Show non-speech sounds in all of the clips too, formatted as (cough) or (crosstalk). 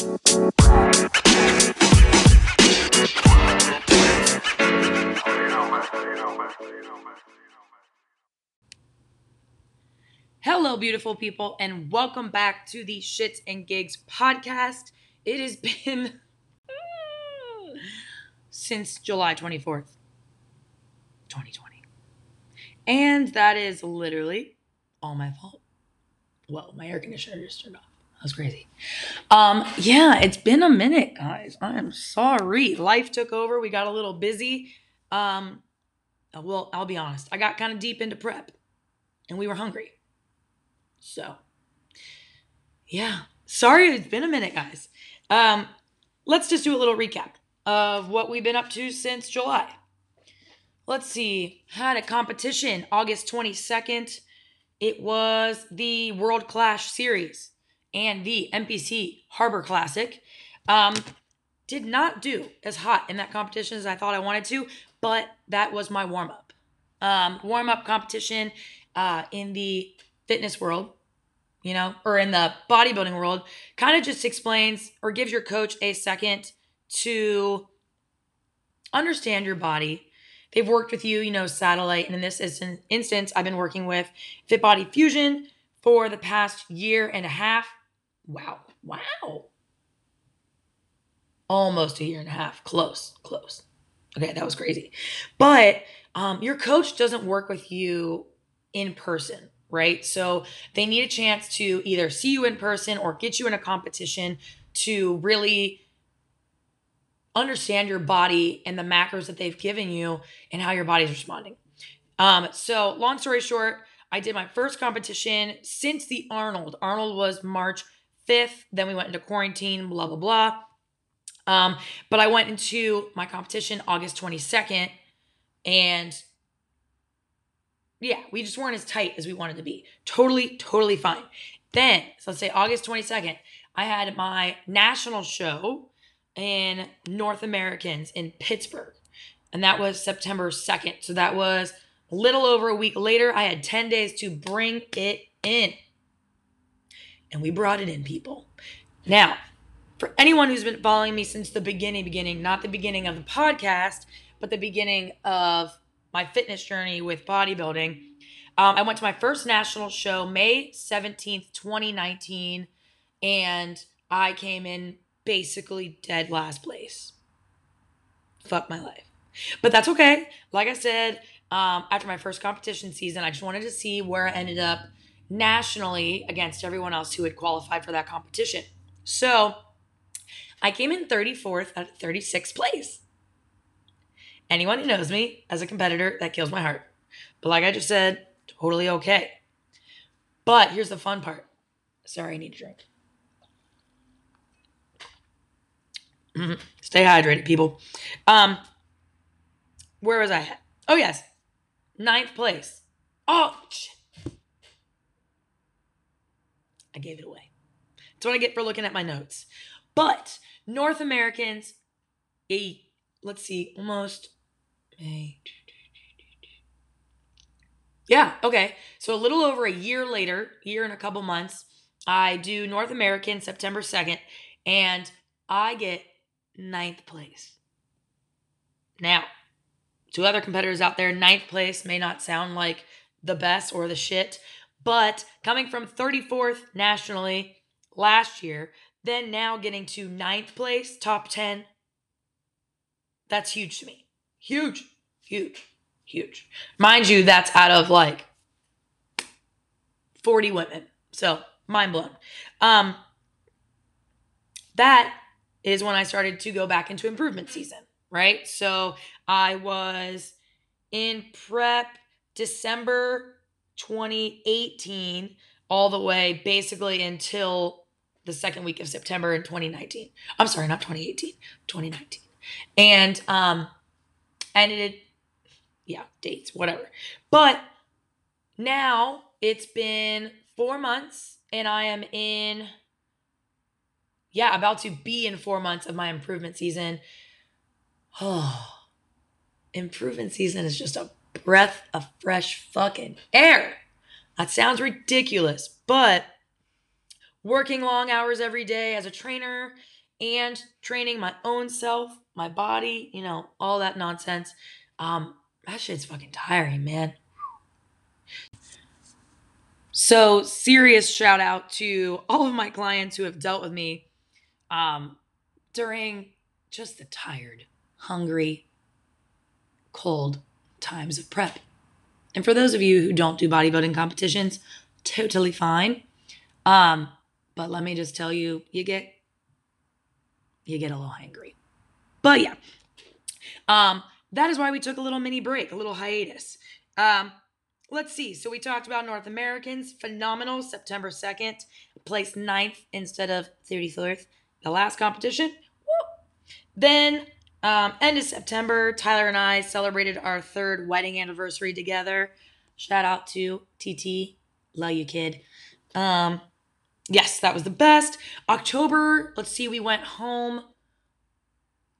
Hello, beautiful people, and welcome back to the Shits and Gigs podcast. It has been (laughs) since July 24th, 2020. And that is literally all my fault. Well, my air conditioner just turned off. That was crazy. Um, yeah, it's been a minute, guys. I am sorry. Life took over. We got a little busy. Um, well, I'll be honest. I got kind of deep into prep and we were hungry. So, yeah. Sorry, it's been a minute, guys. Um, let's just do a little recap of what we've been up to since July. Let's see. Had a competition August 22nd. It was the World Clash Series and the NPC Harbor Classic. Um, did not do as hot in that competition as I thought I wanted to, but that was my warm up. Um, warm up competition uh, in the fitness world, you know, or in the bodybuilding world, kind of just explains or gives your coach a second to understand your body. They've worked with you, you know, satellite. And in this instance, I've been working with Fit Body Fusion for the past year and a half. Wow. Wow. Almost a year and a half. Close, close. Okay, that was crazy. But um, your coach doesn't work with you in person, right? So they need a chance to either see you in person or get you in a competition to really understand your body and the macros that they've given you and how your body's responding. Um, so, long story short, I did my first competition since the Arnold. Arnold was March 5th. Then we went into quarantine, blah, blah, blah. Um, but I went into my competition August 22nd. And yeah, we just weren't as tight as we wanted to be. Totally, totally fine. Then, so let's say August 22nd, I had my national show in North Americans in Pittsburgh. And that was September 2nd. So that was a little over a week later. I had 10 days to bring it in. And we brought it in, people. Now, for anyone who's been following me since the beginning, beginning, not the beginning of the podcast, but the beginning of my fitness journey with bodybuilding, um, I went to my first national show May 17th, 2019, and I came in basically dead last place. Fuck my life. But that's okay. Like I said, um, after my first competition season, I just wanted to see where I ended up nationally against everyone else who had qualified for that competition. So I came in 34th out of 36th place. Anyone who knows me as a competitor, that kills my heart. But like I just said, totally okay. But here's the fun part. Sorry, I need a drink. (clears throat) Stay hydrated, people. Um, where was I at? Oh yes, ninth place. Oh, shit. I gave it away. That's what I get for looking at my notes. But North Americans, a let's see, almost May. Yeah, okay. So a little over a year later, year and a couple months, I do North American September 2nd, and I get ninth place. Now, to other competitors out there, ninth place may not sound like the best or the shit, but coming from 34th nationally last year, then now getting to ninth place, top 10, that's huge to me. Huge, huge, huge. Mind you, that's out of like 40 women. So mind blown. Um, that is when I started to go back into improvement season, right? So I was in prep December 2018 all the way basically until the second week of September in 2019. I'm sorry, not 2018, 2019. And um and it yeah, dates, whatever. But now it's been 4 months and I am in yeah, about to be in 4 months of my improvement season. Oh. (sighs) Improvement season is just a breath of fresh fucking air. That sounds ridiculous, but working long hours every day as a trainer and training my own self, my body, you know, all that nonsense. Um, that shit's fucking tiring, man. So, serious shout out to all of my clients who have dealt with me um, during just the tired, hungry, cold times of prep. And for those of you who don't do bodybuilding competitions, totally fine. Um, but let me just tell you, you get you get a little hangry. But yeah. Um, that is why we took a little mini break, a little hiatus. Um, let's see. So we talked about North Americans, phenomenal. September 2nd, placed ninth instead of 34th. The last competition. Woo. Then um, end of September, Tyler and I celebrated our third wedding anniversary together. Shout out to TT. Love you, kid. Um, yes, that was the best. October, let's see, we went home.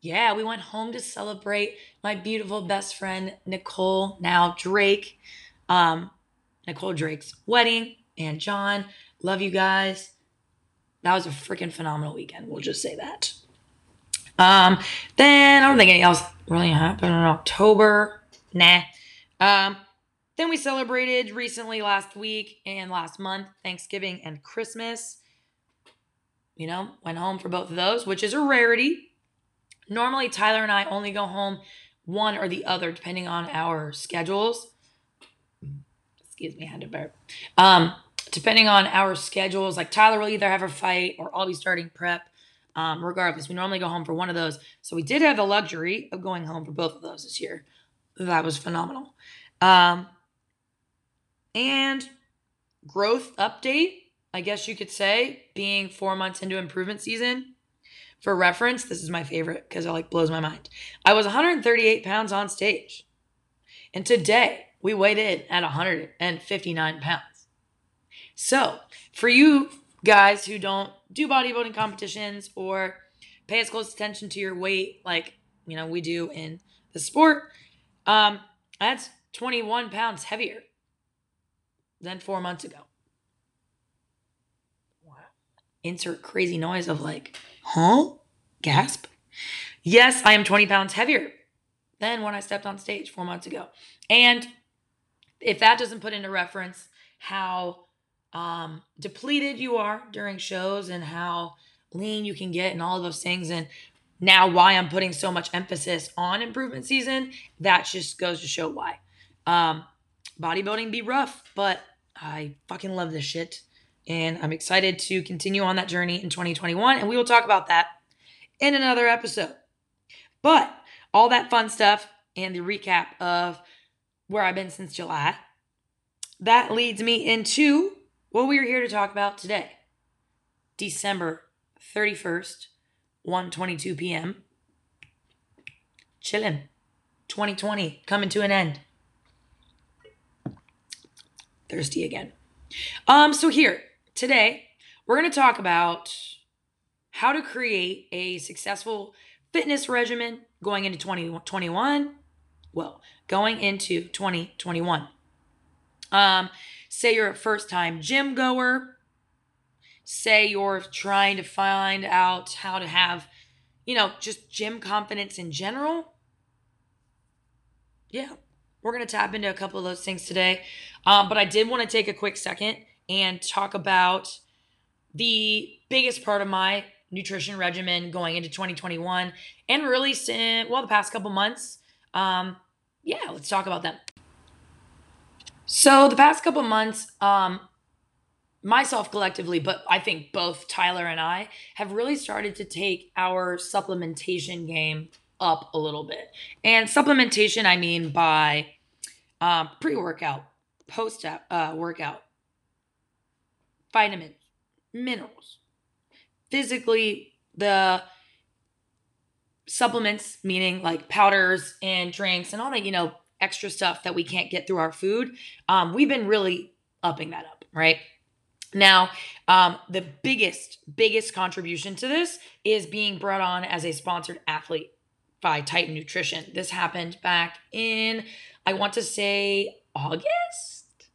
Yeah, we went home to celebrate my beautiful best friend, Nicole, now Drake. Um, Nicole Drake's wedding. And John, love you guys. That was a freaking phenomenal weekend. We'll just say that. Um, then I don't think anything else really happened in October. Nah. Um, then we celebrated recently last week and last month Thanksgiving and Christmas. You know, went home for both of those, which is a rarity. Normally, Tyler and I only go home one or the other depending on our schedules. Excuse me, I had to burp. Um, depending on our schedules, like Tyler will either have a fight or I'll be starting prep. Um, regardless, we normally go home for one of those. So we did have the luxury of going home for both of those this year. That was phenomenal. Um, and growth update, I guess you could say, being four months into improvement season. For reference, this is my favorite because it like blows my mind. I was 138 pounds on stage. And today we weighed in at 159 pounds. So for you guys who don't do bodybuilding competitions or pay as close attention to your weight like you know we do in the sport um that's 21 pounds heavier than four months ago. Wow. Insert crazy noise of like huh? Gasp? Yes i am 20 pounds heavier than when i stepped on stage four months ago. And if that doesn't put into reference how um, depleted you are during shows and how lean you can get and all of those things. And now, why I'm putting so much emphasis on improvement season, that just goes to show why. Um, bodybuilding be rough, but I fucking love this shit. And I'm excited to continue on that journey in 2021. And we will talk about that in another episode. But all that fun stuff and the recap of where I've been since July, that leads me into what we are here to talk about today. December 31st, 1:22 p.m. Chillin'. 2020 coming to an end. Thirsty again. Um so here, today we're going to talk about how to create a successful fitness regimen going into 2021. Well, going into 2021. Um Say you're a first time gym goer. Say you're trying to find out how to have, you know, just gym confidence in general. Yeah, we're going to tap into a couple of those things today. Um, but I did want to take a quick second and talk about the biggest part of my nutrition regimen going into 2021 and really since well the past couple months um yeah let's talk about them so the past couple months, um, myself collectively, but I think both Tyler and I have really started to take our supplementation game up a little bit. And supplementation, I mean by uh, pre workout, post uh, workout, vitamins, minerals, physically, the supplements, meaning like powders and drinks and all that, you know, extra stuff that we can't get through our food, um, we've been really upping that up, right? Now, um, the biggest, biggest contribution to this is being brought on as a sponsored athlete by Titan Nutrition. This happened back in, I want to say August.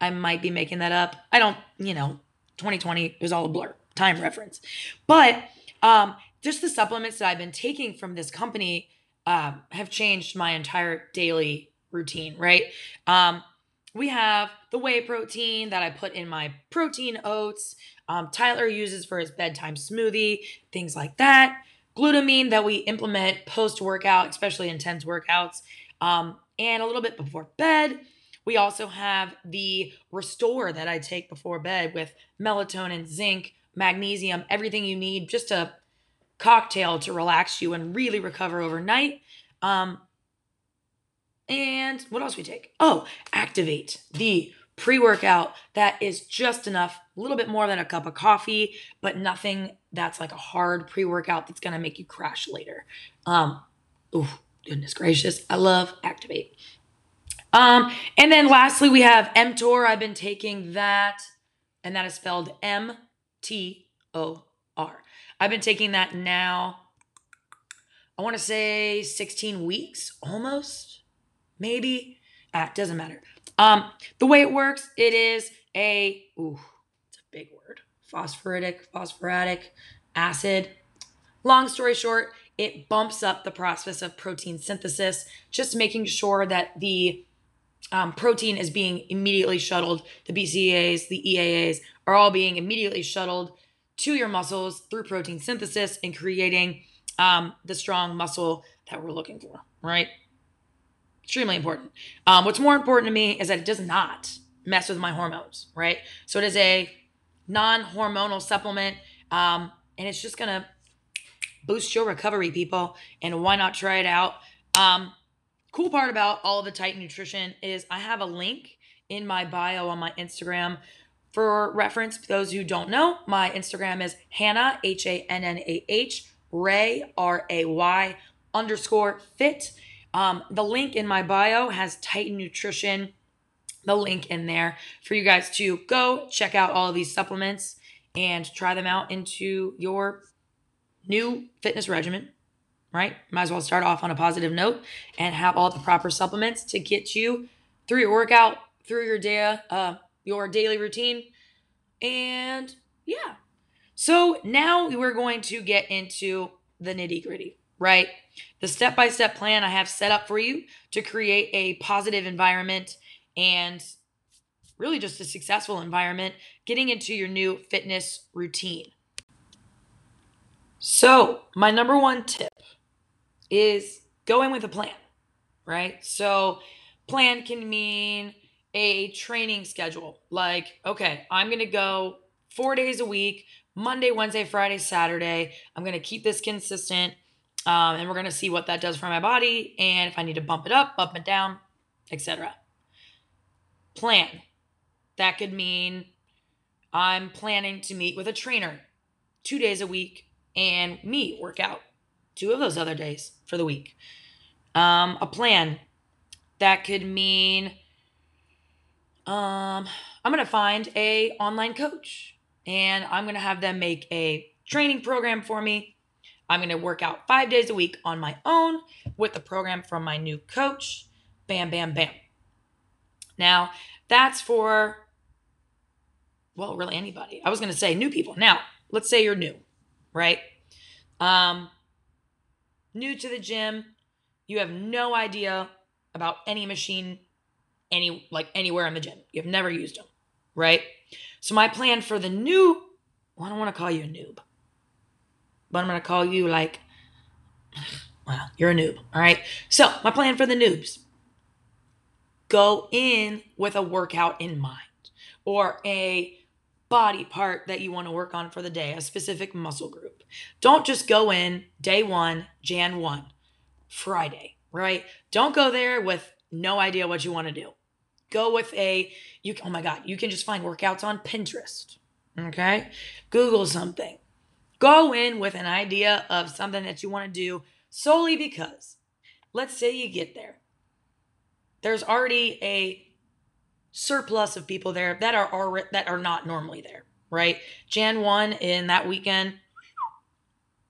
I might be making that up. I don't, you know, 2020 it was all a blur, time reference. But um, just the supplements that I've been taking from this company um, have changed my entire daily routine, right? Um, we have the whey protein that I put in my protein oats. Um, Tyler uses for his bedtime smoothie, things like that. Glutamine that we implement post workout, especially intense workouts, um, and a little bit before bed. We also have the Restore that I take before bed with melatonin, zinc, magnesium, everything you need just a cocktail to relax you and really recover overnight. Um, and what else we take? Oh, Activate, the pre workout that is just enough, a little bit more than a cup of coffee, but nothing that's like a hard pre workout that's gonna make you crash later. Um, oh, goodness gracious, I love Activate. Um, and then lastly, we have mTOR. I've been taking that, and that is spelled M T O R. I've been taking that now, I want to say 16 weeks almost, maybe. Ah, doesn't matter. Um, the way it works, it is a, ooh, it's a big word phosphorytic, phosphoratic acid. Long story short, it bumps up the process of protein synthesis, just making sure that the um, protein is being immediately shuttled. The BCAAs, the EAAs are all being immediately shuttled to your muscles through protein synthesis and creating um, the strong muscle that we're looking for, right? Extremely important. Um, what's more important to me is that it does not mess with my hormones, right? So it is a non hormonal supplement, um, and it's just gonna boost your recovery, people. And why not try it out? Um, cool part about all the Titan Nutrition is I have a link in my bio on my Instagram. For reference, those who don't know, my Instagram is Hannah, H A N N A H, Ray, R A Y, underscore fit. Um, the link in my bio has Titan Nutrition, the link in there for you guys to go check out all of these supplements and try them out into your new fitness regimen right? Might as well start off on a positive note and have all the proper supplements to get you through your workout, through your day, uh, your daily routine, and yeah. So now we're going to get into the nitty gritty, right? The step by step plan I have set up for you to create a positive environment and really just a successful environment getting into your new fitness routine. So, my number one tip is go in with a plan, right? So, plan can mean a training schedule. Like, okay, I'm going to go four days a week Monday, Wednesday, Friday, Saturday. I'm going to keep this consistent. Um, and we're going to see what that does for my body and if I need to bump it up, bump it down, etc. Plan. That could mean I'm planning to meet with a trainer two days a week and me work out two of those other days for the week. Um, a plan that could mean um, I'm going to find a online coach and I'm going to have them make a training program for me. I'm going to work out 5 days a week on my own with the program from my new coach. Bam bam bam. Now, that's for well, really anybody. I was going to say new people. Now, let's say you're new, right? Um new to the gym, you have no idea about any machine any like anywhere in the gym. You've never used them, right? So my plan for the new, well, I don't want to call you a noob, but I'm going to call you like, (sighs) well, you're a noob, all right? So my plan for the noobs, go in with a workout in mind or a body part that you want to work on for the day, a specific muscle group. Don't just go in day one, Jan 1, Friday, right? Don't go there with no idea what you want to do. Go with a, you, oh my God, you can just find workouts on Pinterest, okay? Google something. Go in with an idea of something that you want to do solely because, let's say you get there. There's already a surplus of people there that are already that are not normally there, right? Jan 1 in that weekend.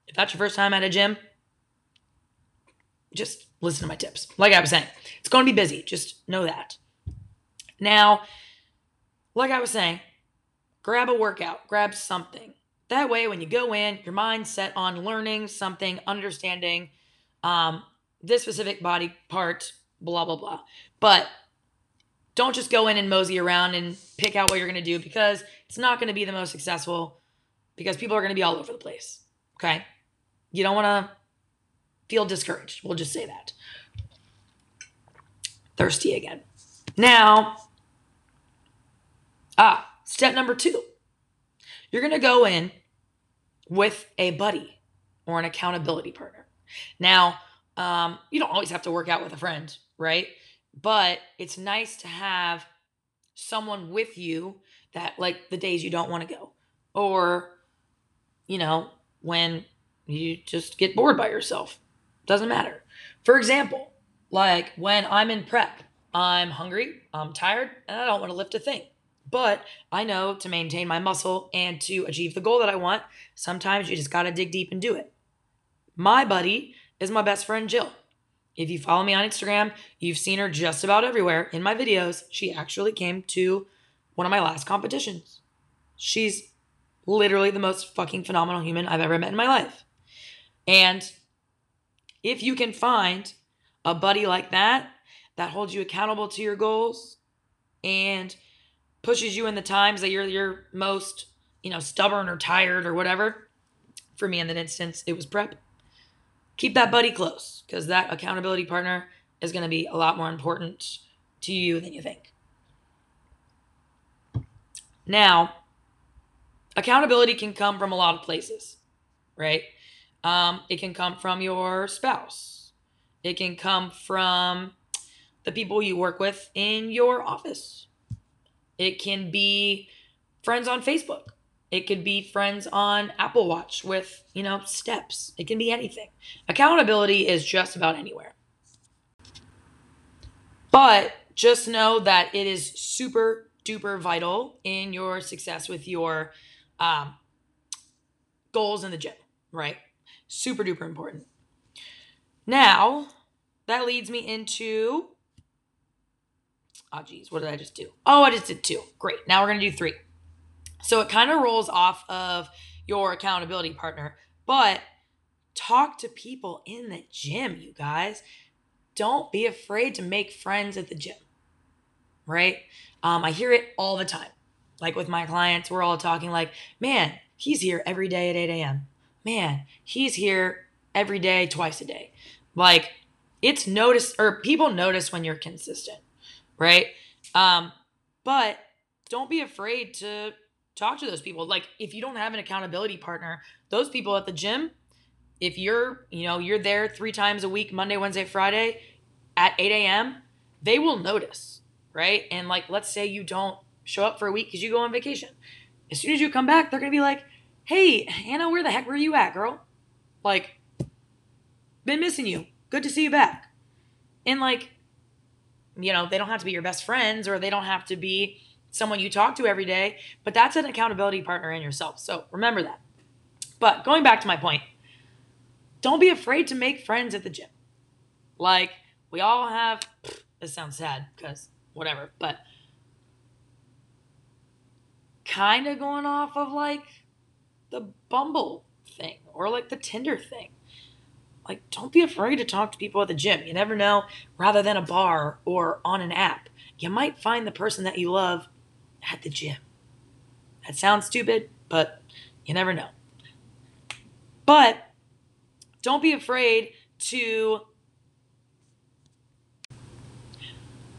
If that's your first time at a gym, just listen to my tips. Like I was saying, it's going to be busy. Just know that. Now, like I was saying, grab a workout, grab something. That way, when you go in, your mind's set on learning something, understanding um, this specific body part, blah, blah, blah. But don't just go in and mosey around and pick out what you're going to do because it's not going to be the most successful because people are going to be all over the place. Okay. You don't want to feel discouraged. We'll just say that. Thirsty again. Now, ah, step number two. You're going to go in with a buddy or an accountability partner. Now, um, you don't always have to work out with a friend, right? But it's nice to have someone with you that, like, the days you don't want to go, or, you know, when you just get bored by yourself. Doesn't matter. For example, like when I'm in prep, I'm hungry, I'm tired, and I don't want to lift a thing. But I know to maintain my muscle and to achieve the goal that I want, sometimes you just got to dig deep and do it. My buddy is my best friend, Jill. If you follow me on Instagram, you've seen her just about everywhere in my videos. She actually came to one of my last competitions. She's literally the most fucking phenomenal human I've ever met in my life. And if you can find a buddy like that that holds you accountable to your goals and pushes you in the times that you're your most, you know, stubborn or tired or whatever. For me in that instance, it was prep keep that buddy close because that accountability partner is going to be a lot more important to you than you think. Now, accountability can come from a lot of places, right? Um, it can come from your spouse, it can come from the people you work with in your office, it can be friends on Facebook, it could be friends on Apple Watch with, you know, steps. It can be anything. Accountability is just about anywhere. But just know that it is super duper vital in your success with your um, goals in the gym, right? Super duper important. Now, that leads me into. Oh, geez, what did I just do? Oh, I just did two. Great. Now we're going to do three. So it kind of rolls off of your accountability partner, but talk to people in the gym, you guys. Don't be afraid to make friends at the gym, right? Um, I hear it all the time. Like with my clients, we're all talking like, man, he's here every day at 8 a.m. Man, he's here every day, twice a day. Like it's notice or people notice when you're consistent, right? Um, but don't be afraid to talk to those people. Like if you don't have an accountability partner, those people at the gym, if you're, you know, you're there three times a week, Monday, Wednesday, Friday at 8 a.m., they will notice, right? And like, let's say you don't show up for a week because you go on vacation. As soon as you come back, they're gonna be like, hey, Hannah, where the heck were you at, girl? Like, been missing you. Good to see you back. And like, you know, they don't have to be your best friends or they don't have to be someone you talk to every day, but that's an accountability partner in yourself. So remember that. But going back to my point, don't be afraid to make friends at the gym. Like, we all have, this sounds sad because whatever, but kind of going off of like the Bumble thing or like the Tinder thing. Like, don't be afraid to talk to people at the gym. You never know, rather than a bar or on an app, you might find the person that you love at the gym. That sounds stupid, but you never know. But don't be afraid to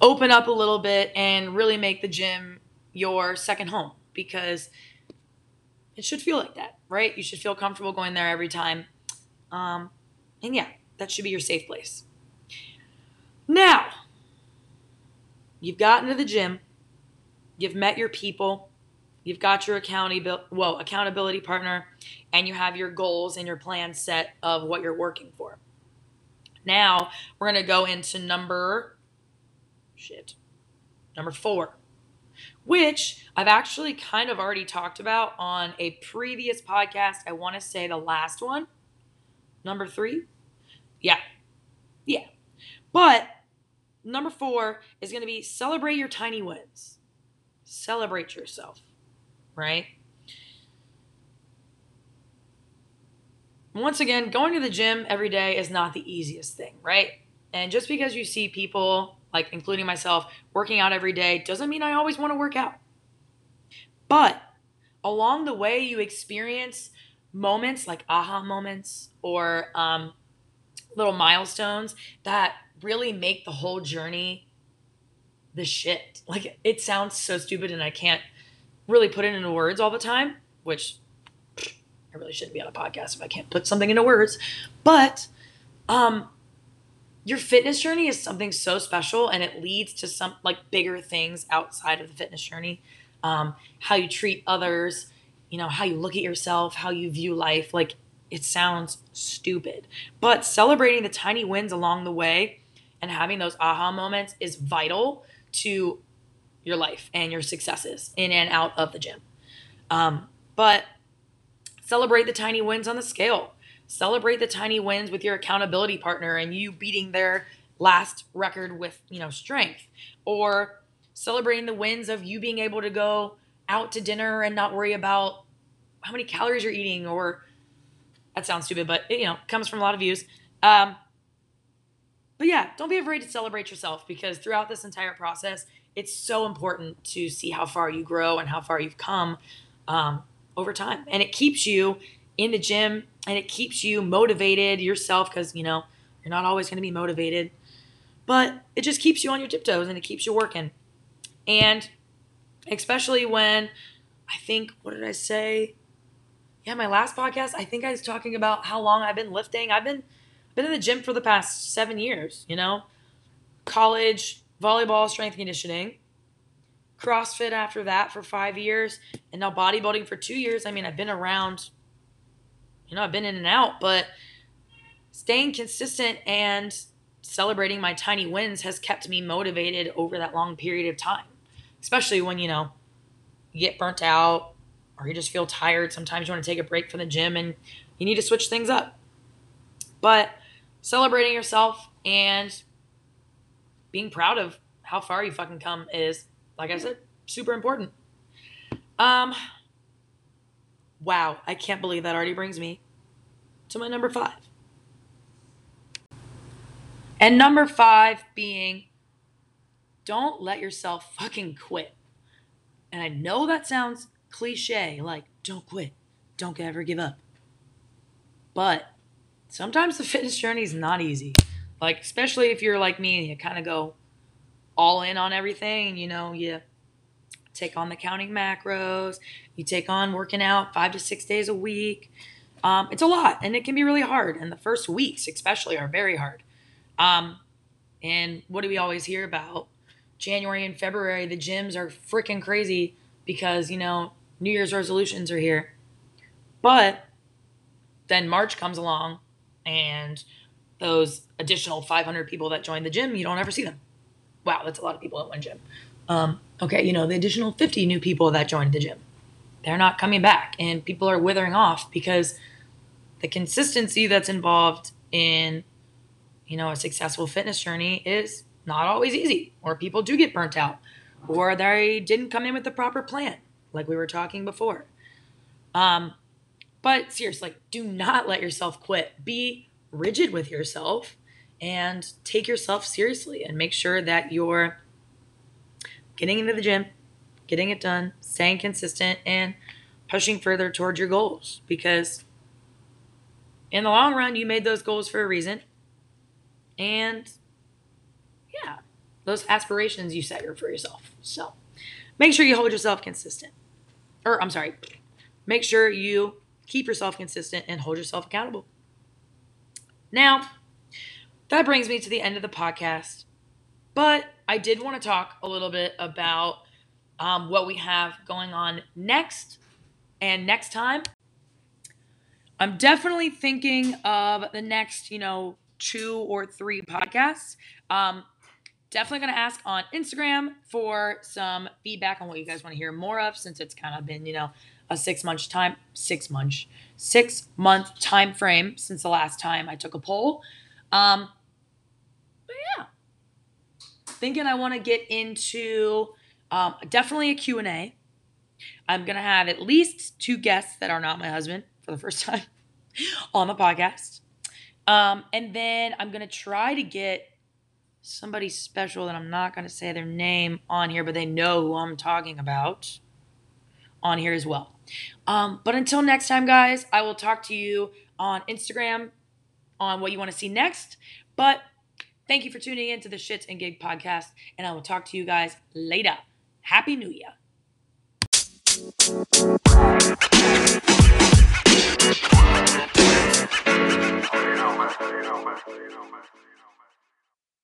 open up a little bit and really make the gym your second home because it should feel like that, right? You should feel comfortable going there every time. Um, and yeah, that should be your safe place. Now, you've gotten to the gym You've met your people. You've got your accountability, well, accountability partner, and you have your goals and your plan set of what you're working for. Now we're gonna go into number shit, number four, which I've actually kind of already talked about on a previous podcast. I want to say the last one, number three. Yeah, yeah. But number four is going to be celebrate your tiny wins celebrate yourself. right? Once again, going to the gym every day is not the easiest thing, right? And just because you see people, like including myself, working out every day doesn't mean I always want to work out. But along the way, you experience moments like aha moments or um, little milestones that really make the whole journey the shit. Like it sounds so stupid and I can't really put it into words all the time, which I really shouldn't be on a podcast if I can't put something into words. But um your fitness journey is something so special and it leads to some like bigger things outside of the fitness journey. Um, how you treat others, you know, how you look at yourself, how you view life. Like it sounds stupid, but celebrating the tiny wins along the way and having those aha moments is vital to your life and your successes in and out of the gym. Um, but celebrate the tiny wins on the scale. Celebrate the tiny wins with your accountability partner and you beating their last record with, you know, strength or celebrating the wins of you being able to go out to dinner and not worry about how many calories you're eating or that sounds stupid, but it, you know, comes from a lot of views. Um, but yeah, don't be afraid to celebrate yourself because throughout this entire process, it's so important to see how far you grow and how far you've come um, over time. And it keeps you in the gym and it keeps you motivated yourself because, you know, you're not always going to be motivated, but it just keeps you on your tiptoes and it keeps you working. And especially when I think, what did I say? Yeah, my last podcast, I think I was talking about how long I've been lifting. I've been been in the gym for the past seven years, you know? College, volleyball, strength conditioning, CrossFit after that for five years, and now bodybuilding for two years. I mean, I've been around, you know, I've been in and out, but staying consistent and celebrating my tiny wins has kept me motivated over that long period of time, especially when, you know, you get burnt out or you just feel tired. Sometimes you want to take a break from the gym and you need to switch things up. But celebrating yourself and being proud of how far you fucking come is, like I said, super important. Um, wow, I can't believe that already brings me to my number five. And number five being, don't let yourself fucking quit. And I know that sounds cliche, like, don't quit, don't ever give up. But sometimes the (laughs) fitness journey is not easy. Like, especially if you're like me and you kind of go all in on everything, you know, you take on the counting macros, you take on working out five to six days a week. Um, it's a lot and it can be really hard. And the first weeks, especially, are very hard. Um, and what do we always hear about? January and February, the gyms are freaking crazy because, you know, New Year's resolutions are here. But then March comes along and those additional 500 people that join the gym, you don't ever see them. Wow, that's a lot of people at one gym. Um, okay, you know, the additional 50 new people that joined the gym, they're not coming back and people are withering off because the consistency that's involved in, you know, a successful fitness journey is not always easy or people do get burnt out or they didn't come in with the proper plan like we were talking before. Um, but seriously, do not let yourself quit. Be rigid with yourself and take yourself seriously and make sure that you're getting into the gym, getting it done, staying consistent, and pushing further towards your goals because in the long run, you made those goals for a reason. And yeah, those aspirations you set for yourself. So make sure you hold yourself consistent. Or, I'm sorry, make sure you keep yourself consistent and hold yourself accountable. Now, that brings me to the end of the podcast. But I did want to talk a little bit about um, what we have going on next and next time. I'm definitely thinking of the next, you know, two or three podcasts. Um, definitely going to ask on Instagram for some feedback on what you guys want to hear more of since it's kind of been, you know, a six month time, six months, six month time frame since the last time I took a poll. Um, but yeah, thinking I want to get into um, definitely a Q&A. I'm going to have at least two guests that are not my husband for the first (laughs) time on the podcast. Um, and then I'm going to try to get somebody special that I'm not going to say their name on here, but they know who I'm talking about on here as well. Um, but until next time, guys, I will talk to you on Instagram on what you want to see next. But thank you for tuning in to the Shits and Gig podcast, and I will talk to you guys later. Happy New Year.